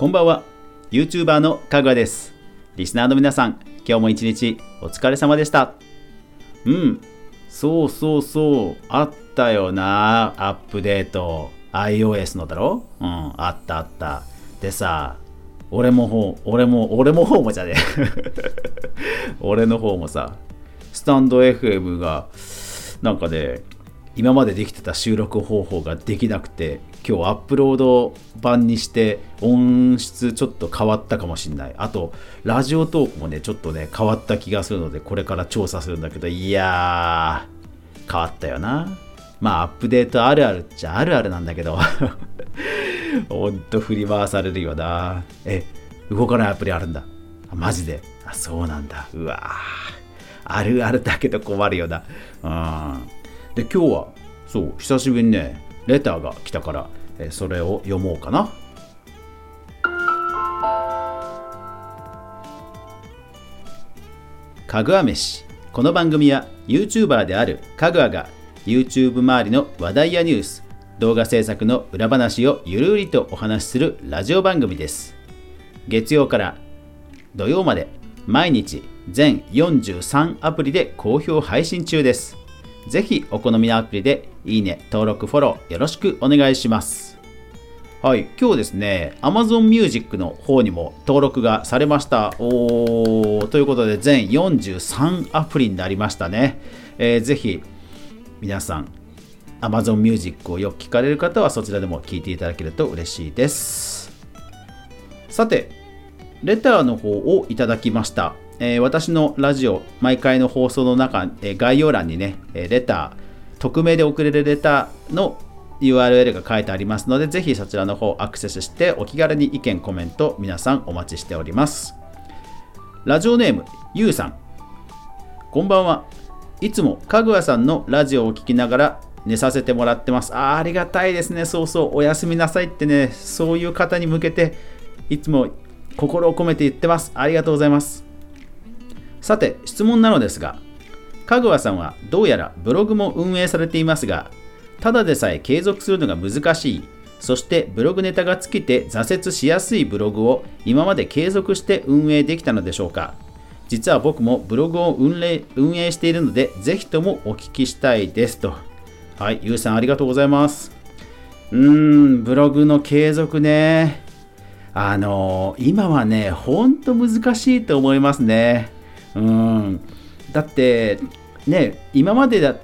こんばんは。YouTuber のかぐわです。リスナーの皆さん今日も一日お疲れ様でした。うん。そうそうそう。あったよな。アップデート。iOS のだろ？うん。あったあった。でさ俺も方俺も俺も方もじゃね 俺の方もさスタンド FM がなんかね今までできてた収録方法ができなくて今日アップロード版にして音質ちょっと変わったかもしんない。あとラジオトークもねちょっとね変わった気がするのでこれから調査するんだけどいやー変わったよな。まあアップデートあるあるっちゃあるあるなんだけど ほんと振り回されるよな。え動かないアプリあるんだ。マジで。あそうなんだ。うわあるあるだけど困るよな。うん。で今日はそう久しぶりにねレターが来たからえそれを読もうかな。かぐわ飯。この番組は YouTuber であるかぐわが YouTube 周りの話題やニュース動画制作の裏話をゆるりとお話しするラジオ番組です。月曜から土曜まで毎日全43アプリで好評配信中です。ぜひお好みのアプリでいいね、登録、フォローよろしくお願いします。はい、今日ですね、Amazon Music の方にも登録がされました。おーということで、全43アプリになりましたね。えーぜひ、皆さん、Amazon Music をよく聞かれる方はそちらでも聞いていただけると嬉しいです。さて、レターの方をいただきました。えー私のラジオ、毎回の放送の中、えー概要欄にね、えレター、匿名で送れるレターの URL が書いてありますので、ぜひそちらの方アクセスしてお気軽に意見、コメント、皆さんお待ちしております。ラジオネーム、ゆうさん。こんばんは。いつもかぐわさんのラジオを聞きながら寝させてもらってます。あありがたいですね。そうそう、おやすみなさいってね、そういう方に向けて、いつも心を込めて言ってます。ありがとうございます。さて、質問なのですが、かぐわさんはどうやらブログも運営されていますが、ただでさえ継続するのが難しい、そしてブログネタが尽きて挫折しやすいブログを今まで継続して運営できたのでしょうか実は僕もブログを運営運営しているので、ぜひともお聞きしたいですと。はい、ゆうさんありがとうございます。うーん、ブログの継続ね。あの今はね、ほんと難しいと思いますね。うん。だって、ね、今までだ、例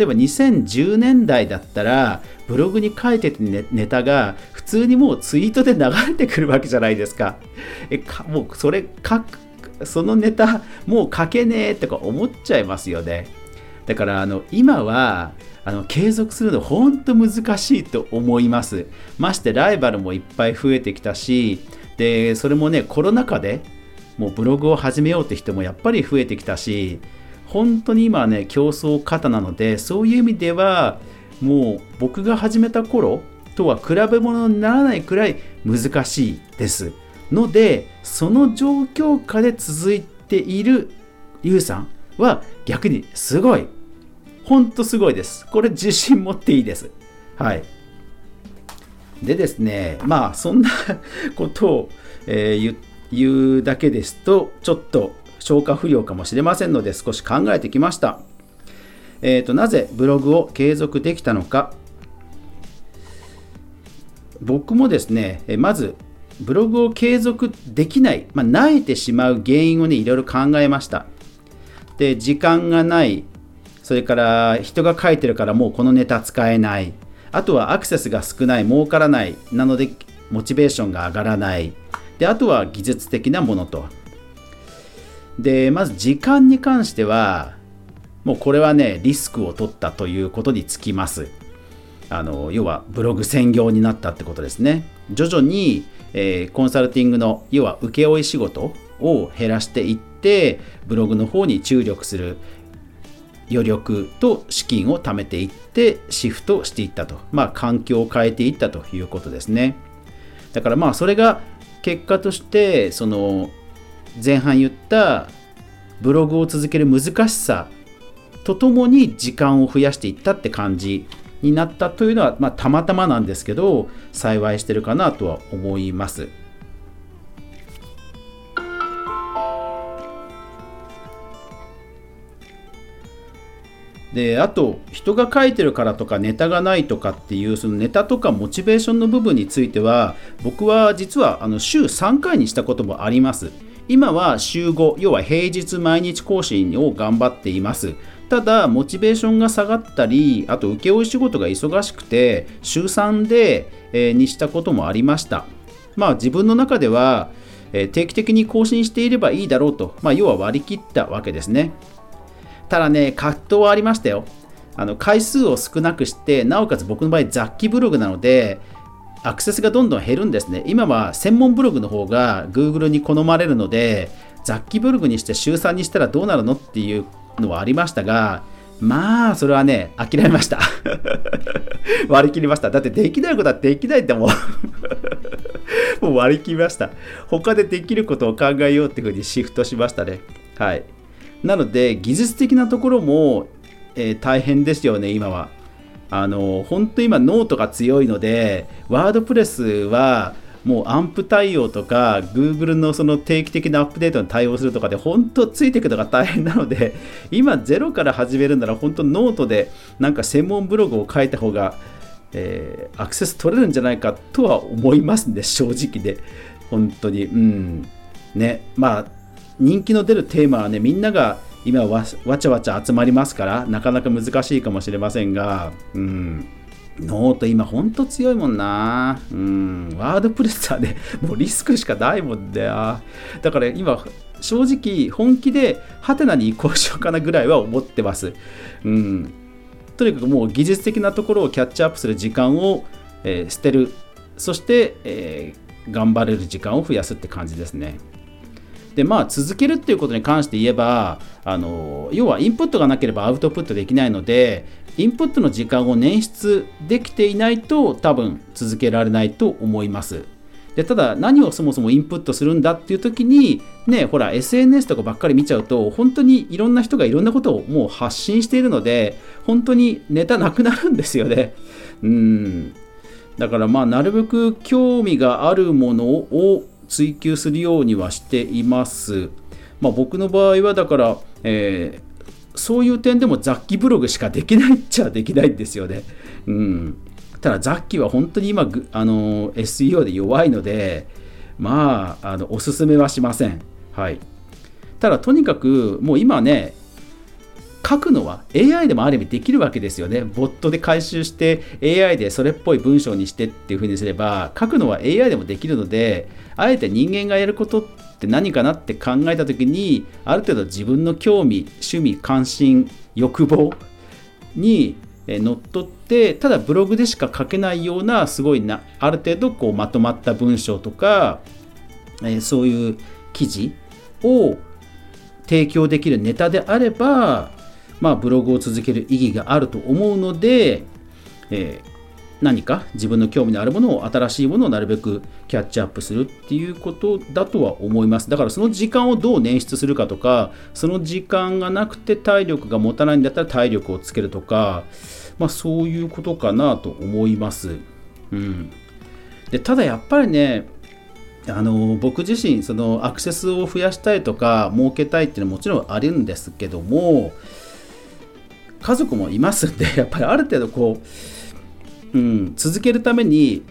えば2010年代だったら、ブログに書いてたネネタが普通にもうツイートで流れてくるわけじゃないですか。えかもうそれ書く、そのネタもう書けねえとか思っちゃいますよね。だからあの今はあの継続するの本当難しいと思います。ましてライバルもいっぱい増えてきたし、でそれもねコロナ禍でもうブログを始めようって人もやっぱり増えてきたし、本当に今はね競争過多なのでそういう意味ではもう僕が始めた頃とは比べ物にならないくらい難しいです。のでその状況下で続いているゆうさんは逆にすごい本当すごいです。これ自信持っていいです。はい。でですね、まあそんなことを、えー言言うだけですと、ちょっと消化不良かもしれませんので少し考えてきました。えーと、なぜブログを継続できたのか。僕もですね、えまずブログを継続できない、まあ、慣れてしまう原因をね、いろいろ考えました。で、時間がない、それから人が書いてるからもうこのネタ使えない、あとはアクセスが少ない、儲からない、なのでモチベーションが上がらない、で、あとは技術的なものと。で、まず時間に関しては、もうこれはね、リスクを取ったということにつきます。あの要はブログ専業になったってことですね。徐々に、えーコンサルティングの要は請負仕事を減らしていってブログの方に注力する余力と資金を貯めていってシフトしていったとまあ環境を変えていったということですねだからまあそれが結果としてその前半言ったブログを続ける難しさとともに時間を増やしていったって感じになったというのは、まあ、たまたまなんですけど幸いしてるかなとは思います。であと人が書いてるからとかネタがないとかっていうそのネタとかモチベーションの部分については僕は実はあの週3回にしたこともあります。今は週5要は平日毎日更新を頑張っています。ただモチベーションが下がったりあと請負仕事が忙しくて週3で、えー、にしたこともありました。まあ自分の中では、え、定期的に更新していればいいだろうと、まあ、要は割り切ったわけですね。ただね、葛藤はありましたよ。あの回数を少なくして、なおかつ僕の場合、雑記ブログなので、アクセスがどんどん減るんですね。今は専門ブログの方が Google に好まれるので、雑記ブログにして週3にしたらどうなるのっていうのはありましたが、まあ、それはね、諦めました。割り切りました。だってできないことはできないってもう もう割り切りました。他でできることを考えようっていうふうにシフトしましたね。はい。なので技術的なところも、えー、大変ですよね今は。あの本当今ノートが強いので WordPress はもう AMP 対応とか Google のその定期的なアップデートに対応するとかで本当ついていくのが大変なので 今ゼロから始めるなら本当ノートでなんか専門ブログを書いた方が、えー、アクセス取れるんじゃないかとは思いますね正直で。本当に。うん。ね。まあ人気の出るテーマはねみんなが今わわちゃわちゃ集まりますからなかなか難しいかもしれませんがうん。ノート今ほんと強いもんな。うん。 WordPress さーで もうリスクしかないもんだよ。だから今正直本気でハテナに移行しようかなぐらいは思ってます。うん。とにかくもう技術的なところをキャッチアップする時間を、えー、捨てる。そして、えー、頑張れる時間を増やすって感じですね。でまあ続けるっていうことに関して言えばあの要はインプットがなければアウトプットできないのでインプットの時間を捻出できていないと多分続けられないと思います。でただ何をそもそもインプットするんだっていう時にねほら SNS とかばっかり見ちゃうと本当にいろんな人がいろんなことをもう発信しているので本当にネタなくなるんですよね。うん。だからまあなるべく興味があるものを追求するようにはしています。まあ、僕の場合はだから、えー、そういう点でも雑記ブログしかできないっちゃできないんですよね。うん、ただ雑記は本当に今あの SEO で弱いのでまああのおすすめはしません。はい、ただとにかくもう今ね書くのは AI でもある意味できるわけですよね。ボットで回収して AI でそれっぽい文章にしてっていう風にすれば書くのは AI でもできるのであえて人間がやることって何かなって考えた時にある程度自分の興味趣味関心欲望にのっとってただブログでしか書けないようなすごいなある程度こうまとまった文章とか、えそういう記事を提供できるネタであればまあ、ブログを続ける意義があると思うので、えー、何か自分の興味のあるものを新しいものをなるべくキャッチアップするっていうことだとは思います。だからその時間をどう捻出するかとかその時間がなくて体力が持たないんだったら体力をつけるとか、まあ、そういうことかなと思います、うん、でただやっぱりねあの僕自身そのアクセスを増やしたいとか設けたいっていうのはもちろんあるんですけども家族もいますんで やっぱりある程度こう、うん、続けるために、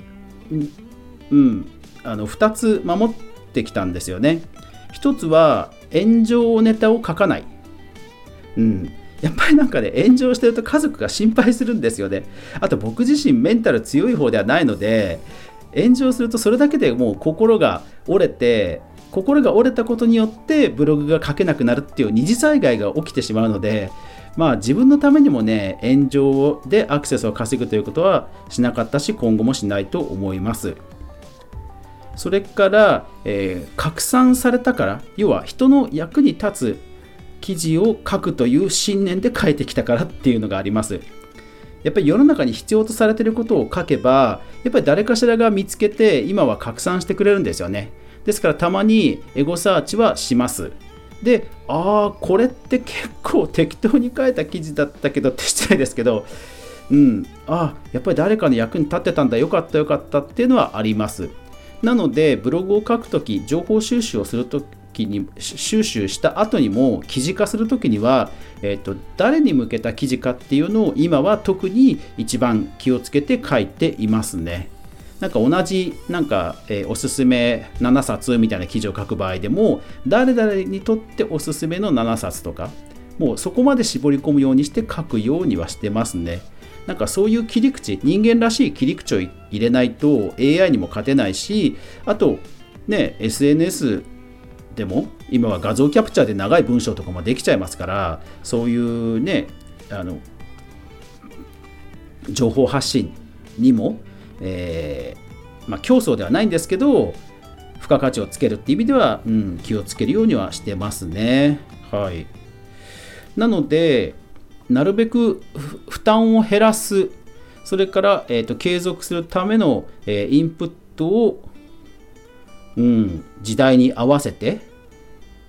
うん、あの2つ守ってきたんですよね。1つは炎上ネタを書かない。うん、やっぱりなんかね炎上してると家族が心配するんですよね。あと僕自身メンタル強い方ではないので炎上するとそれだけでもう心が折れて心が折れたことによってブログが書けなくなるっていう二次災害が起きてしまうのでまあ自分のためにもね、炎上でアクセスを稼ぐということはしなかったし、今後もしないと思います。それから、えー、拡散されたから、要は人の役に立つ記事を書くという信念で書いてきたからっていうのがあります。やっぱり世の中に必要とされていることを書けば、やっぱり誰かしらが見つけて、今は拡散してくれるんですよね。ですからたまにエゴサーチはします。でああこれって結構適当に書いた記事だったけどって失礼ですけどうんあやっぱり誰かの役に立ってたんだよかったよかったっていうのはありますなのでブログを書くとき情報収集をすると時に収集した後にも記事化する時には、えーと、誰に向けた記事かっていうのを今は特に一番気をつけて書いていますね。なんか同じなんか、えー、おすすめ7冊みたいな記事を書く場合でも誰々にとっておすすめの7冊とかもうそこまで絞り込むようにして書くようにはしてますね。なんかそういう切り口人間らしい切り口を入れないと AI にも勝てないしあとね SNS でも今は画像キャプチャーで長い文章とかもできちゃいますからそういうねあの情報発信にも、えー、まあ、競争ではないんですけど付加価値をつけるっていう意味では、うん、気をつけるようにはしてますね。はい、なのでなるべく負担を減らすそれから、えーと、継続するための、えー、インプットを、うん、時代に合わせて、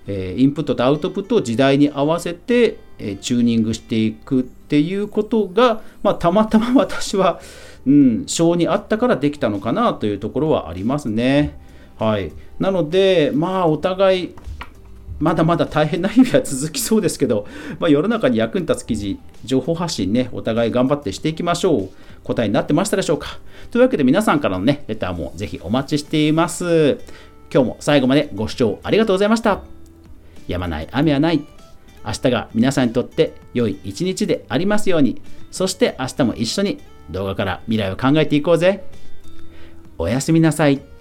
えー、インプットとアウトプットを時代に合わせて、えー、チューニングしていくっていうことが、まあ、たまたま私は、うん、性にあったからできたのかなというところはありますね。はい、なので、まあ、お互いまだまだ大変な日々は続きそうですけど、まあ、世の中に役に立つ記事、情報発信ね、お互い頑張ってしていきましょう。答えになってましたでしょうかというわけで皆さんからのね、レターもぜひお待ちしています。今日も最後までご視聴ありがとうございました。やまない雨はない。明日が皆さんにとって良い一日でありますように。そして明日も一緒に動画から未来を考えていこうぜ。おやすみなさい。